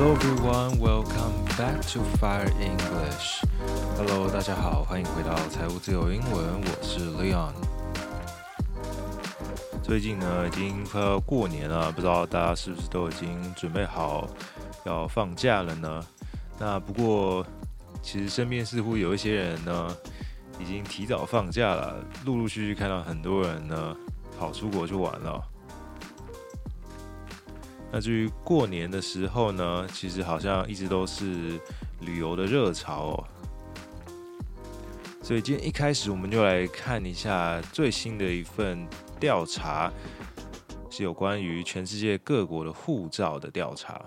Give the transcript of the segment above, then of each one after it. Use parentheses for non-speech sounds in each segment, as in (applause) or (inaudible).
Hello everyone, welcome back to Fire English. Hello，大家好，欢迎回到财务自由英文，我是 Leon。最近呢，已经快要过年了，不知道大家是不是都已经准备好要放假了呢？那不过，其实身边似乎有一些人呢，已经提早放假了，陆陆续续看到很多人呢，跑出国去玩了。那至于过年的时候呢，其实好像一直都是旅游的热潮哦。所以今天一开始我们就来看一下最新的一份调查，是有关于全世界各国的护照的调查。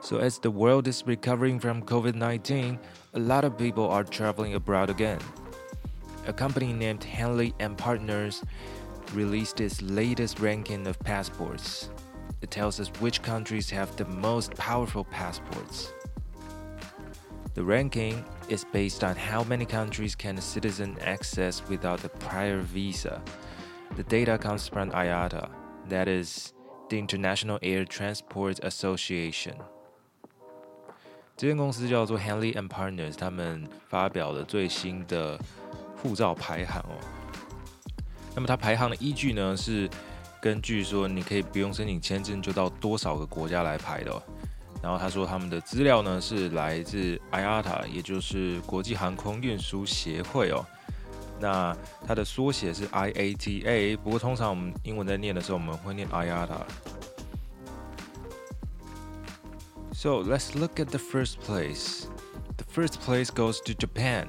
So as the world is recovering from COVID-19, a lot of people are traveling abroad again. A company named Henley and Partners released its latest ranking of passports. It tells us which countries have the most powerful passports. The ranking is based on how many countries can a citizen access without a prior visa. The data comes from IATA, that is the International Air Transport Association. 这间公司叫做 Henley and Partners，他们发表了最新的护照排行哦。 那么它排行的依据呢，是根据说你可以不用申请签证就到多少个国家来排的哦。然后他说他们的资料呢是来自 IATA，也就是国际航空运输协会哦。那它的缩写是 IATA，不过通常我们英文在念的时候，我们会念 IATA。So let's look at the first place. The first place goes to Japan.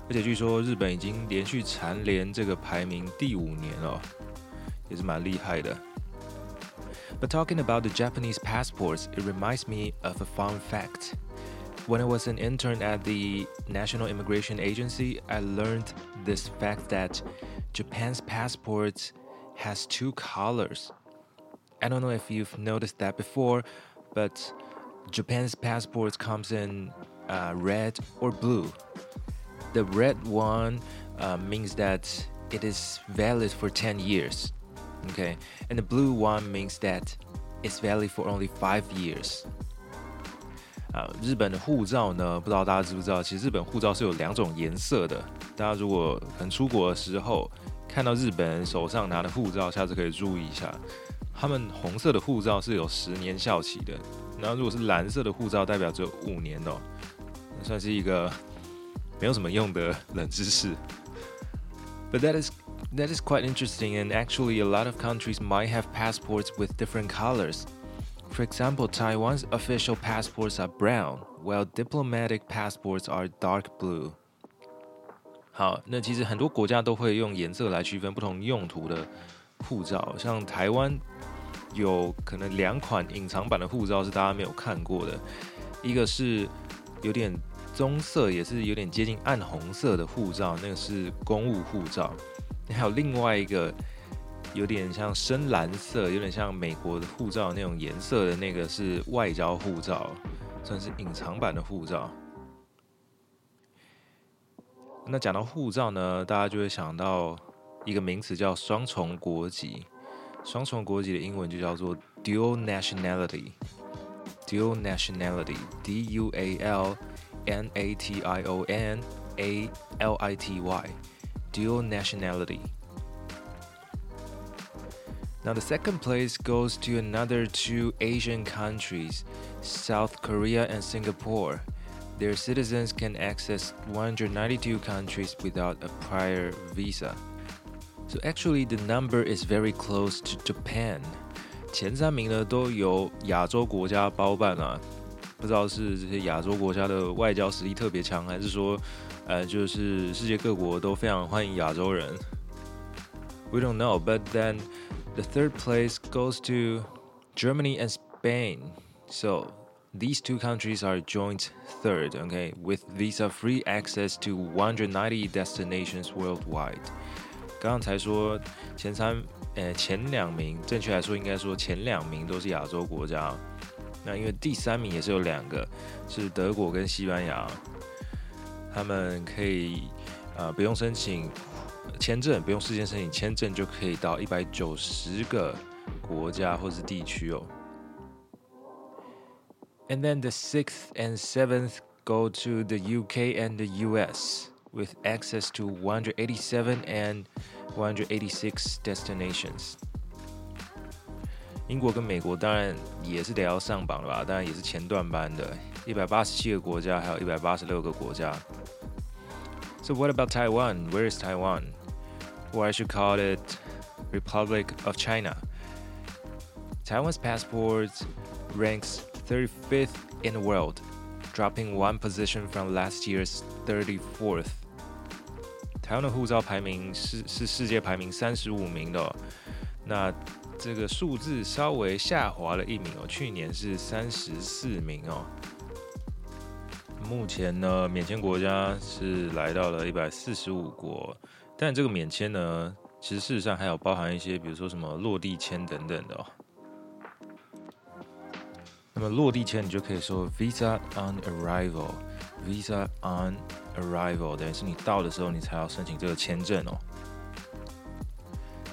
而且据说日本已经连续蝉联这个排名第五年了，也是蛮厉害的。But talking about the Japanese passports, it reminds me of a fun fact. When I was an intern at the National Immigration Agency, I learned this fact that Japan's passports has two colors. I don't know if you've noticed that before, but Japan's passports comes in uh, red or blue. The red one uh, means that it is valid for 10 years. Okay, and the blue one means that it's valid for only five years. 啊，日本的护照呢，不知道大家知不知道，其实日本护照是有两种颜色的。大家如果可能出国的时候看到日本人手上拿的护照，下次可以注意一下。他们红色的护照是有十年效期的，然后如果是蓝色的护照，代表只有五年哦，算是一个。没有什么用的冷知识。But that is that is quite interesting, and actually, a lot of countries might have passports with different colors. For example, Taiwan's official passports are brown, while diplomatic passports are dark blue. 好，那其实很多国家都会用颜色来区分不同用途的护照，像台湾有可能两款隐藏版的护照是大家没有看过的，一个是有点。 棕色也是有点接近暗红色的护照，那个是公务护照。(laughs) 还有另外一个有点像深蓝色，有点像美国的护照那种颜色的那个是外交护照，算是隐藏版的护照。那讲到护照呢，大家就会想到一个名词叫双重国籍。双重国籍的英文就叫做 dual nationality。dual nationality，D U A L。N A T I O N A L I T Y, dual nationality. Now, the second place goes to another two Asian countries, South Korea and Singapore. Their citizens can access 192 countries without a prior visa. So, actually, the number is very close to Japan. 前三名呢都由亚洲国家包办啊。 不知道是这些亚洲国家的外交实力特别强，还是说，呃，就是世界各国都非常欢迎亚洲人。We don't know, but then the third place goes to Germany and Spain. So These two countries are joint third, okay, with visa-free access to 190 destinations worldwide. 刚刚才说前三，呃，前两名，正确来说应该说前两名都是亚洲国家。 那因为第三名也是有两个，是德国跟西班牙，他们可以呃不用申请签证，不用事先申请签证就可以到一百九十个国家或是地区哦。And then the sixth and seventh go to the UK and the US with access to 187 and 186 destinations. 英国跟美国当然也是得要上榜了吧，当然也是前段班的，一百八十七个国家，还有一百八十六个国家。So what about Taiwan? Where is Taiwan? Or I should call it Republic of China. Taiwan's passport ranks 35th in the world, dropping one position from last year's 34th. 台湾的护照排名是是世界排名三十五名的哦，那 这个数字稍微下滑了一名哦，去年是三十四名哦。目前呢，免签国家是来到了一百四十五国，但这个免签呢，其实事实上还有包含一些，比如说什么落地签等等的哦。那么落地签你就可以说 visa on arrival，visa on arrival，等于是你到的时候你才要申请这个签证哦。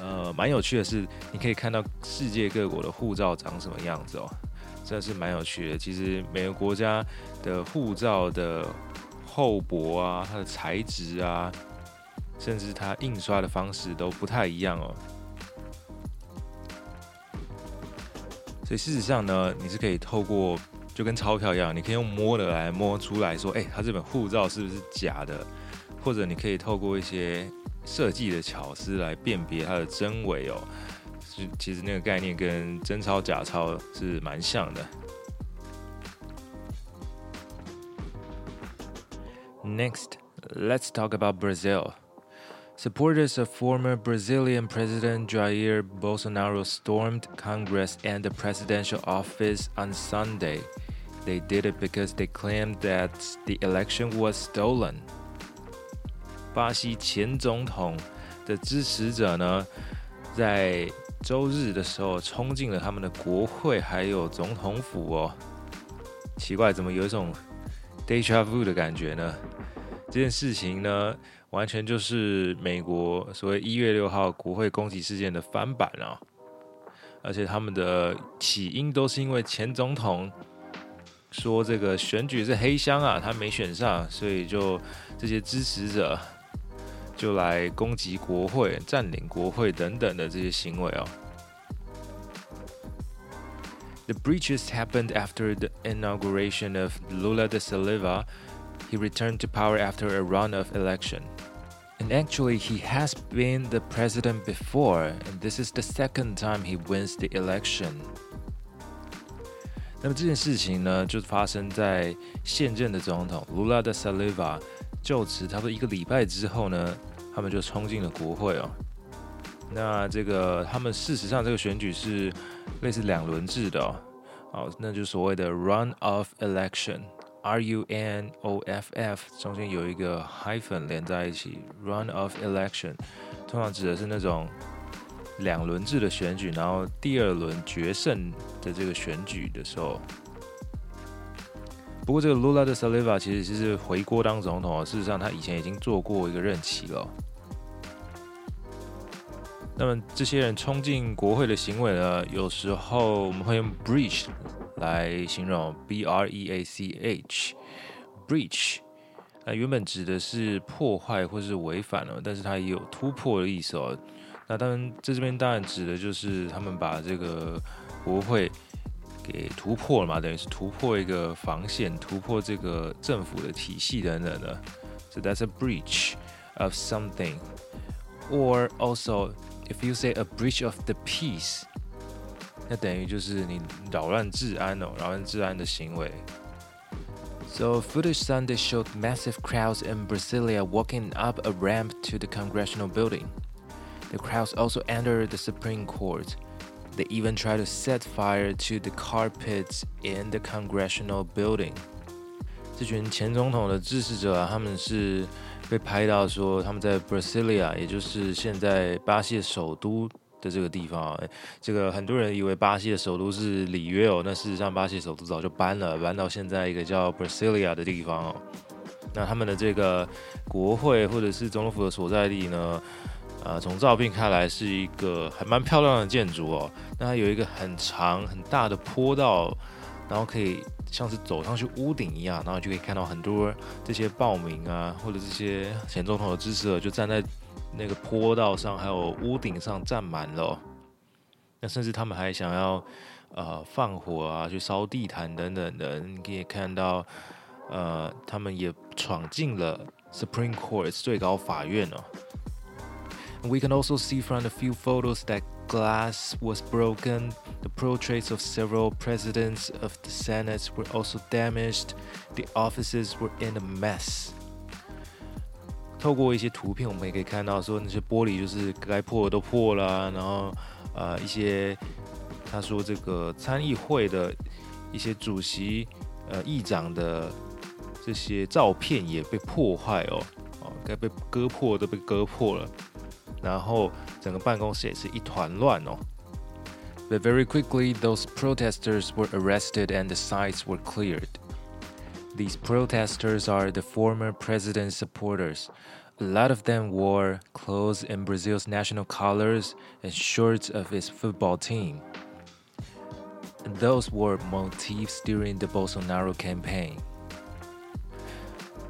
呃，蛮有趣的是，你可以看到世界各国的护照长什么样子哦，真的是蛮有趣的。其实每个国家的护照的厚薄啊、它的材质啊，甚至它印刷的方式都不太一样哦。所以事实上呢，你是可以透过就跟钞票一样，你可以用摸的来摸出来说，哎，它这本护照是不是假的？或者你可以透过一些设计的巧思来辨别它的真伪哦。是，其实那个概念跟真钞假钞是蛮像的。Next, let's talk about Brazil. Supporters of former Brazilian President Jair Bolsonaro stormed Congress and the presidential office on Sunday. They did it because they claimed that the election was stolen. 巴西前总统的支持者呢，在周日的时候冲进了他们的国会还有总统府哦。奇怪，怎么有一种 déjà vu 的感觉呢？这件事情呢，完全就是美国所谓一月六号国会攻击事件的翻版啊！而且他们的起因都是因为前总统说这个选举是黑箱啊，他没选上，所以就这些支持者就来攻击国会、占领国会等等的这些行为哦。The breaches happened after the inauguration of Lula da Silva. He returned to power after a runoff election. And actually, he has been the president before, and this is the second time he wins the election. 那么这件事情呢，就发生在现任的总统 Lula da Silva 就职差不多一个礼拜之后呢，他们就冲进了国会哦。那这个他们事实上这个选举是类似两轮制的哦，哦，那就所谓的 runoff election。R U N O F F 中间有一个 hyphen 连在一起，runoff election 通常指的是那种两轮制的选举，然后第二轮决胜的这个选举的时候。不过这个 Lula da Silva 其实是回国当总统，事实上他以前已经做过一个任期了。那么这些人冲进国会的行为呢，有时候我们会用 breach。来形容 b r e a c h breach，那原本指的是破坏或是违反了，但是它也有突破的意思哦。那当然在这边当然指的就是他们把这个国会给突破了嘛，等于是突破一个防线，突破这个政府的体系等等的。 So that's a breach of something. Or also, if you say a breach of the peace，那等于就是你扰乱治安哦，扰乱治安的行为。So footage Sunday showed massive crowds in Brasilia walking up a ramp to the congressional building. The crowds also entered the Supreme Court. They even tried to set fire to the carpets in the congressional building. 这群前总统的支持者啊，他们是被拍到说他们在 Brasilia，也就是现在巴西首都的这个地方啊。这个很多人以为巴西的首都是里约哦，那事实上巴西首都早就搬了，搬到现在一个叫 Brasilia 的地方哦。那他们的这个国会或者是总统府的所在地呢，呃，从照片看来是一个还蛮漂亮的建筑哦。那它有一个很长很大的坡道，然后可以。像是走上去屋顶一样，然后就可以看到很多这些报名啊，或者这些前总统的支持者，就站在那个坡道上，还有屋顶上站满了。那甚至他们还想要呃放火啊，去烧地毯等等的。你可以看到，呃，他们也闯进了 Supreme Court 最高法院哦。We can also see from a few photos that glass was broken. The portraits of several presidents of the Senate were also damaged. The offices were in a mess. 透过一些图片，我们也可以看到，说那些玻璃就是该破的都破了，然后呃一些他说这个参议会的一些主席呃议长的这些照片也被破坏哦，哦该被割破都被割破了。 然后整个办公室也是一团乱哦。But very quickly, those protesters were arrested and the sites were cleared. These protesters are the former president's supporters. A lot of them wore clothes in Brazil's national colors and shorts of its football team. And those were motifs during the Bolsonaro campaign.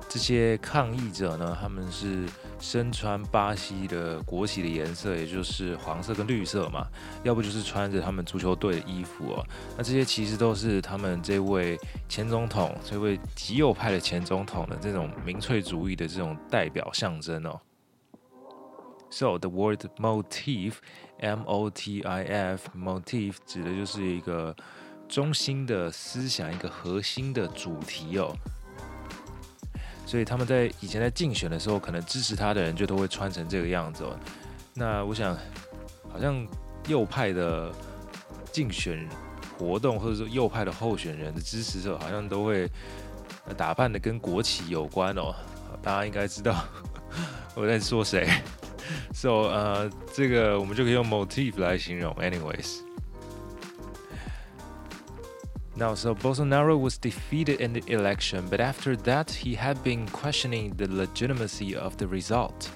这些抗议者呢，他们是身穿巴西的国旗的颜色，也就是黄色跟绿色嘛，要不就是穿着他们足球队的衣服哦。那这些其实都是他们这位前总统，这位极右派的前总统的这种民粹主义的这种代表象征哦。So the word motif, M-O-T-I-F, motif 指的就是一个中心的思想，一个核心的主题哦。所以他们在以前在竞选的时候，可能支持他的人就都会穿成这个样子哦。那我想，好像右派的竞选活动，或者说右派的候选人的支持者，好像都会打扮的跟国旗有关哦。大家应该知道 (laughs) 我在说谁。(laughs) So，呃，这个我们就可以用 motif 来形容。Anyways。Now, so Bolsonaro was defeated in the election, but after that, he had been questioning the legitimacy of the result.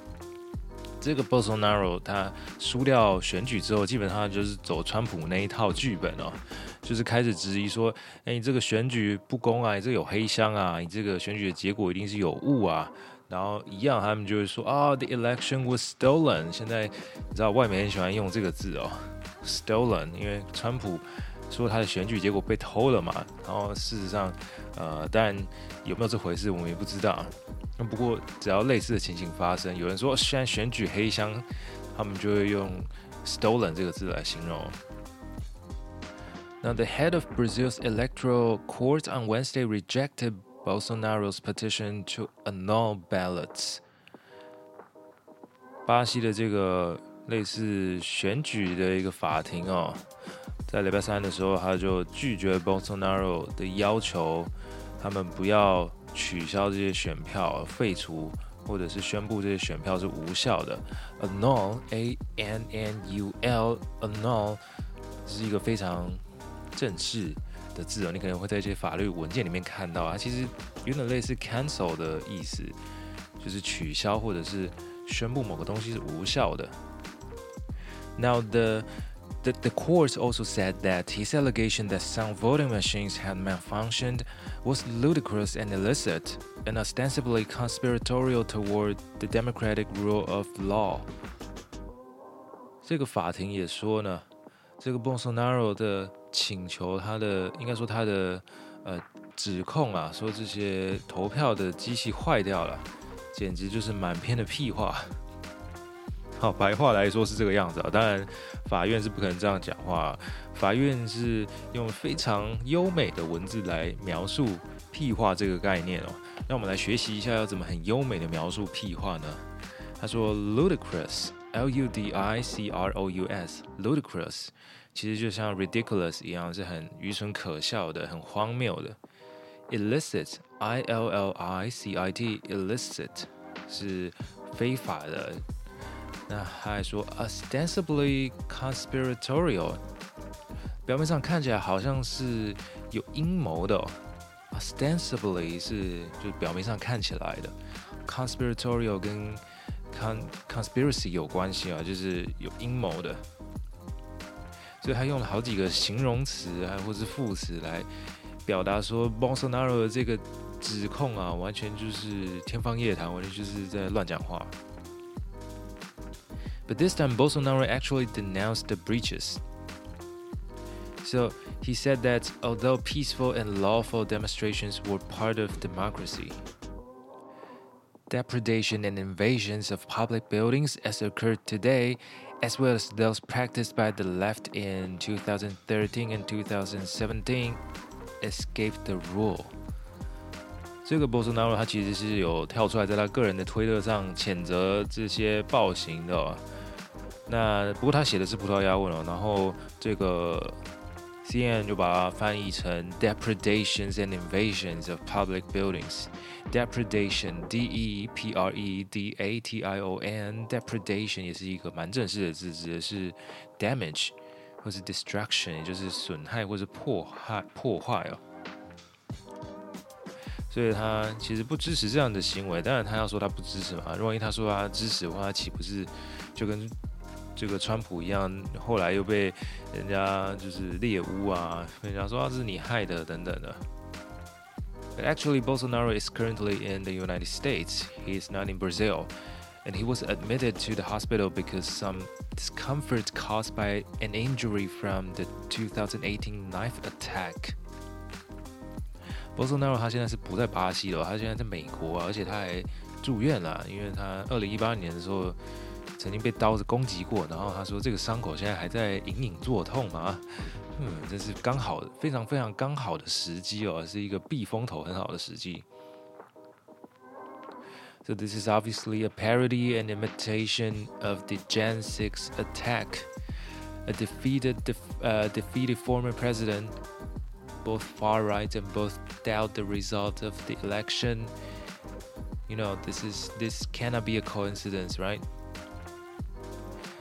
这个 Bolsonaro 他输掉选举之后，基本上就是走川普那一套剧本哦，就是开始质疑说，哎，你这个选举不公啊，你这个有黑箱啊，你这个选举的结果一定是有误啊。然后一样，他们就会说啊，the election was stolen。现在你知道外媒很喜欢用这个字哦，stolen，因为川普。说他的选举结果被偷了嘛？然后事实上，呃，当然有没有这回事，我们也不知道。那不过只要类似的情形发生，有人说现在选举黑箱，他们就会用 “stolen” 这个字来形容。那 the head of Brazil's electoral court on Wednesday rejected Bolsonaro's petition to annul ballots. 巴西的这个类似选举的一个法庭哦。在礼拜三的时候，他就拒绝 Bolsonaro 的要求，他们不要取消这些选票，废除或者是宣布这些选票是无效的。Annul，A N N U L，annul 是一个非常正式的字哦，你可能会在一些法律文件里面看到啊，其实有点类似 cancel 的意思，就是取消或者是宣布某个东西是无效的。Now the The, the court also said that his allegation that some voting machines had malfunctioned was ludicrous and illicit, and ostensibly conspiratorial toward the democratic rule of law. 这个法庭也说呢，这个 Bolsonaro 的请求，他的应该说他的呃指控啊，说这些投票的机器坏掉了， 简直就是满篇的屁话。 好，白话来说是这个样子啊。当然，法院是不可能这样讲话，法院是用非常优美的文字来描述屁话这个概念哦。那我们来学习一下，要怎么很优美的描述屁话呢？他说：ludicrous，L-U-D-I-C-R-O-U-S，ludicrous，其实就像 ridiculous 一样，是很愚蠢可笑的，很荒谬的。illicit，I-L-L-I-C-I-T，illicit 是非法的。那他还说 ostensibly conspiratorial，表面上看起来好像是有阴谋的。ostensibly 是就表面上看起来的，conspiratorial 跟 con conspiracy 有关系啊，就是有阴谋的，所以他用了好几个形容词还或是副词来表达说 Bolsonaro 的这个指控啊，完全就是天方夜谭，完全就是在乱讲话。But this time Bolsonaro actually denounced the breaches. So he said that although peaceful and lawful demonstrations were part of democracy, depredation and invasions of public buildings as occurred today, as well as those practiced by the left in 2013 and 2017, escaped the rule. 这个 Bolsonaro 他其实是有跳出来，在他个人的推特上谴责这些暴行的。那不过他写的是葡萄牙文哦，然后这个。CNN 就把它翻译成 depredations and invasions of public buildings。depredation，D-E-P-R-E-D-A-T-I-O-N，depredation 也是一个蛮正式的字，指的是 damage 或是 destruction，也就是损害或是破坏破坏哦。所以他其实不支持这样的行为，当然他要说他不支持嘛，万一他说他支持的话，他岂不是就跟这个川普一样，后来又被人家就是猎巫啊，人家说啊，这是你害的等等的。But actually, Bolsonaro is currently in the United States. He is not in Brazil, and he was admitted to the hospital because some discomfort caused by an injury from the 2018 knife attack. Bolsonaro 他现在是不在巴西了，他现在在美国，而且他还住院了，因为他二零一八年的时候。曾经被刀子攻击过，然后他说这个伤口现在还在隐隐作痛啊，嗯，这是刚好非常非常刚好的时机哦，是一个避风头很好的时机。So this is obviously a parody and imitation of the Jan 6 attack. A defeated, def, uh, defeated former president, both far right and both doubt the result of the election. You know, this is this cannot be a coincidence, right?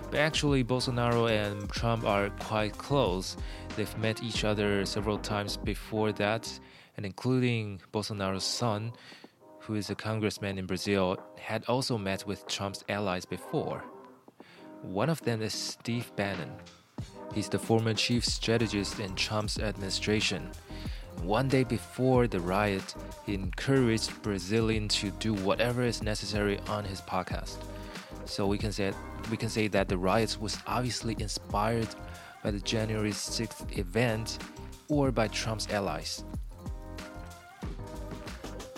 But actually, Bolsonaro and Trump are quite close. They've met each other several times before that, and including Bolsonaro's son, who is a congressman in Brazil, had also met with Trump's allies before. One of them is Steve Bannon. He's the former chief strategist in Trump's administration. One day before the riot, he encouraged Brazilians to do whatever is necessary on his podcast. So we can say we can say that the riots was obviously inspired by the January 6th event or by Trump's allies.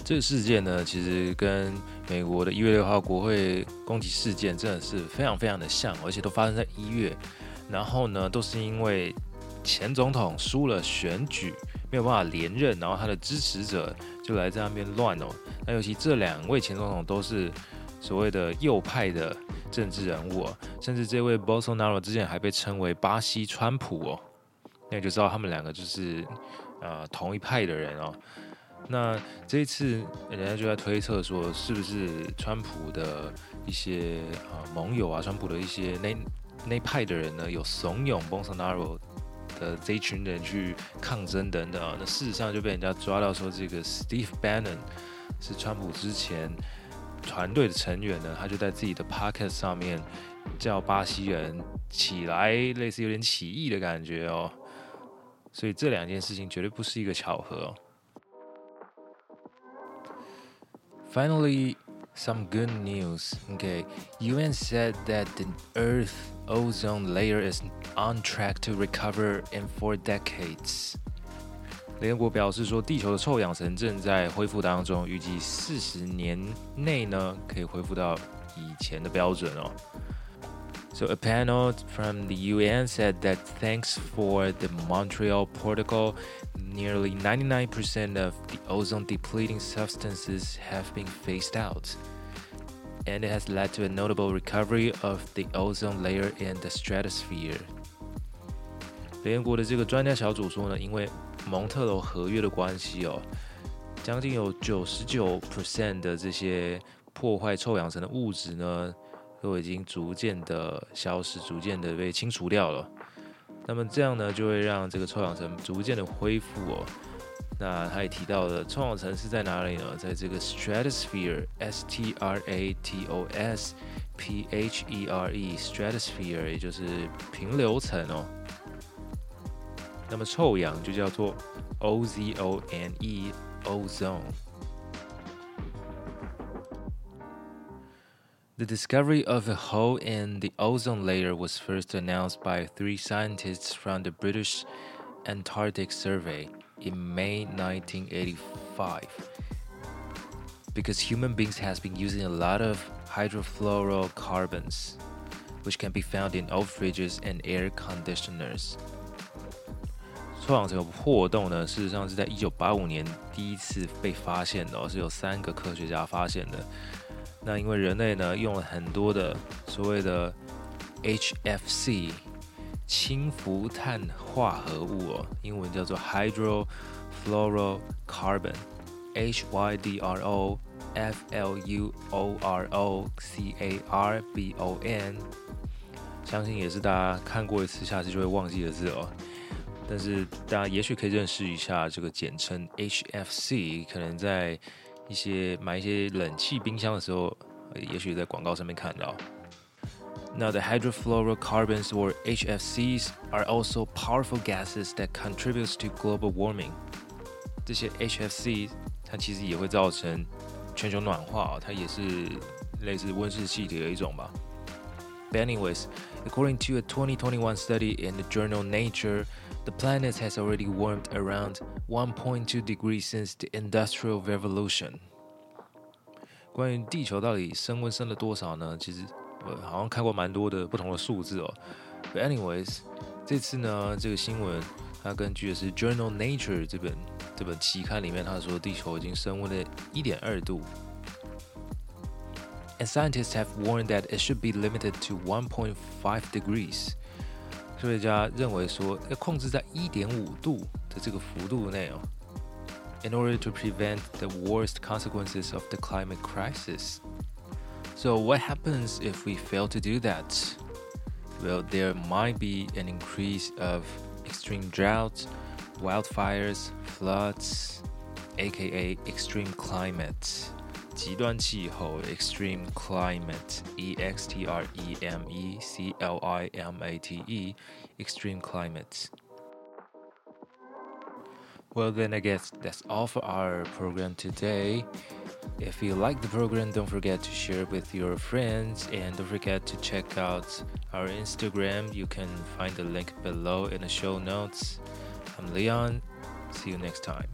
这个事件呢，其实跟美国的一月六号国会攻击事件真的是非常非常的像，而且都发生在一月。 然后呢，都是因为前总统输了选举，没有办法连任，然后他的支持者就来在那边乱哦。那尤其这两位前总统都是。所谓的右派的政治人物，甚至这位 Bolsonaro 之前还被称为巴西川普哦，那就知道他们两个就是呃同一派的人哦。那这一次人家就在推测说，是不是川普的一些呃盟友啊，川普的一些那那派的人呢，有怂恿 Bolsonaro 的这一群人去抗争等等啊？那事实上就被人家抓到说，这个 Steve Bannon 是川普之前。团队的成员呢，他就在自己的 podcast 上面叫巴西人起来，类似有点起义的感觉哦。所以这两件事情绝对不是一个巧合。Finally, some good news. Okay, UN said that the Earth ozone layer is on track to recover in four decades. 联合国表示说，地球的臭氧层正在恢复当中，预计四十年内呢可以恢复到以前的标准哦。So a panel from the UN said that thanks for the Montreal Protocol, nearly 99% of the ozone depleting substances have been phased out. And it has led to a notable recovery of the ozone layer in the stratosphere. 联合国的这个专家小组说呢，因为蒙特罗合约的关系哦，将近有九十九 percent 的这些破坏臭氧层的物质呢，都已经逐渐的消失，逐渐的被清除掉了。那么这样呢，就会让这个臭氧层逐渐的恢复哦。那他也提到了臭氧层是在哪里呢？在这个 stratosphere，S T R A T O S P H E R E，stratosphere 也就是平流层哦。那么臭氧就叫做 O Z O N E，ozone。The discovery of a hole in the ozone layer was first announced by three scientists from the British Antarctic Survey in May 1985. Because human beings has been using a lot of hydrofluorocarbons, which can be found in old fridges and air conditioners. 臭氧层有破洞呢，事实上是在一九八五年第一次被发现的，是有三个科学家发现的。那因为人类呢用了很多的所谓的 HFC 氢氟碳化合物哦，英文叫做 hydrofluorocarbon，H Y D R O F L U O R O C A R B O N，相信也是大家看过一次，下次就会忘记的字哦。但是大家也许可以认识一下这个简称 HFC，可能在。一些买一些冷气冰箱的时候，也许在广告上面看到。Now the hydrofluorocarbons or HFCs are also powerful gases that contributes to global warming。这些 HFC 它其实也会造成全球暖化，它也是类似温室气体的一种吧。But anyways, according to a 2021 study in the journal Nature. The planet has already warmed around 1.2 degrees since the Industrial Revolution。关于地球到底升温升了多少呢？其实 我好像看过蛮多的不同的数字哦。But anyways，这次呢，这个新闻它根据的是《Journal Nature》这本这本期刊里面，他说地球已经升温了1.2度。And scientists have warned that it should be limited to 1.5 degrees。科学家认为说，要控制在一点五度的这个幅度内哦，in order to prevent the worst consequences of the climate crisis. So what happens if we fail to do that? Well, there might be an increase of extreme droughts, wildfires, floods, aka extreme climate. 极端气候 （extreme climate），e x t r e m e c l i m a t e，extreme climate。Well, then I guess that's all for our program today. If you like the program, don't forget to share it with your friends and don't forget to check out our Instagram. You can find the link below in the show notes. I'm Leon. See you next time.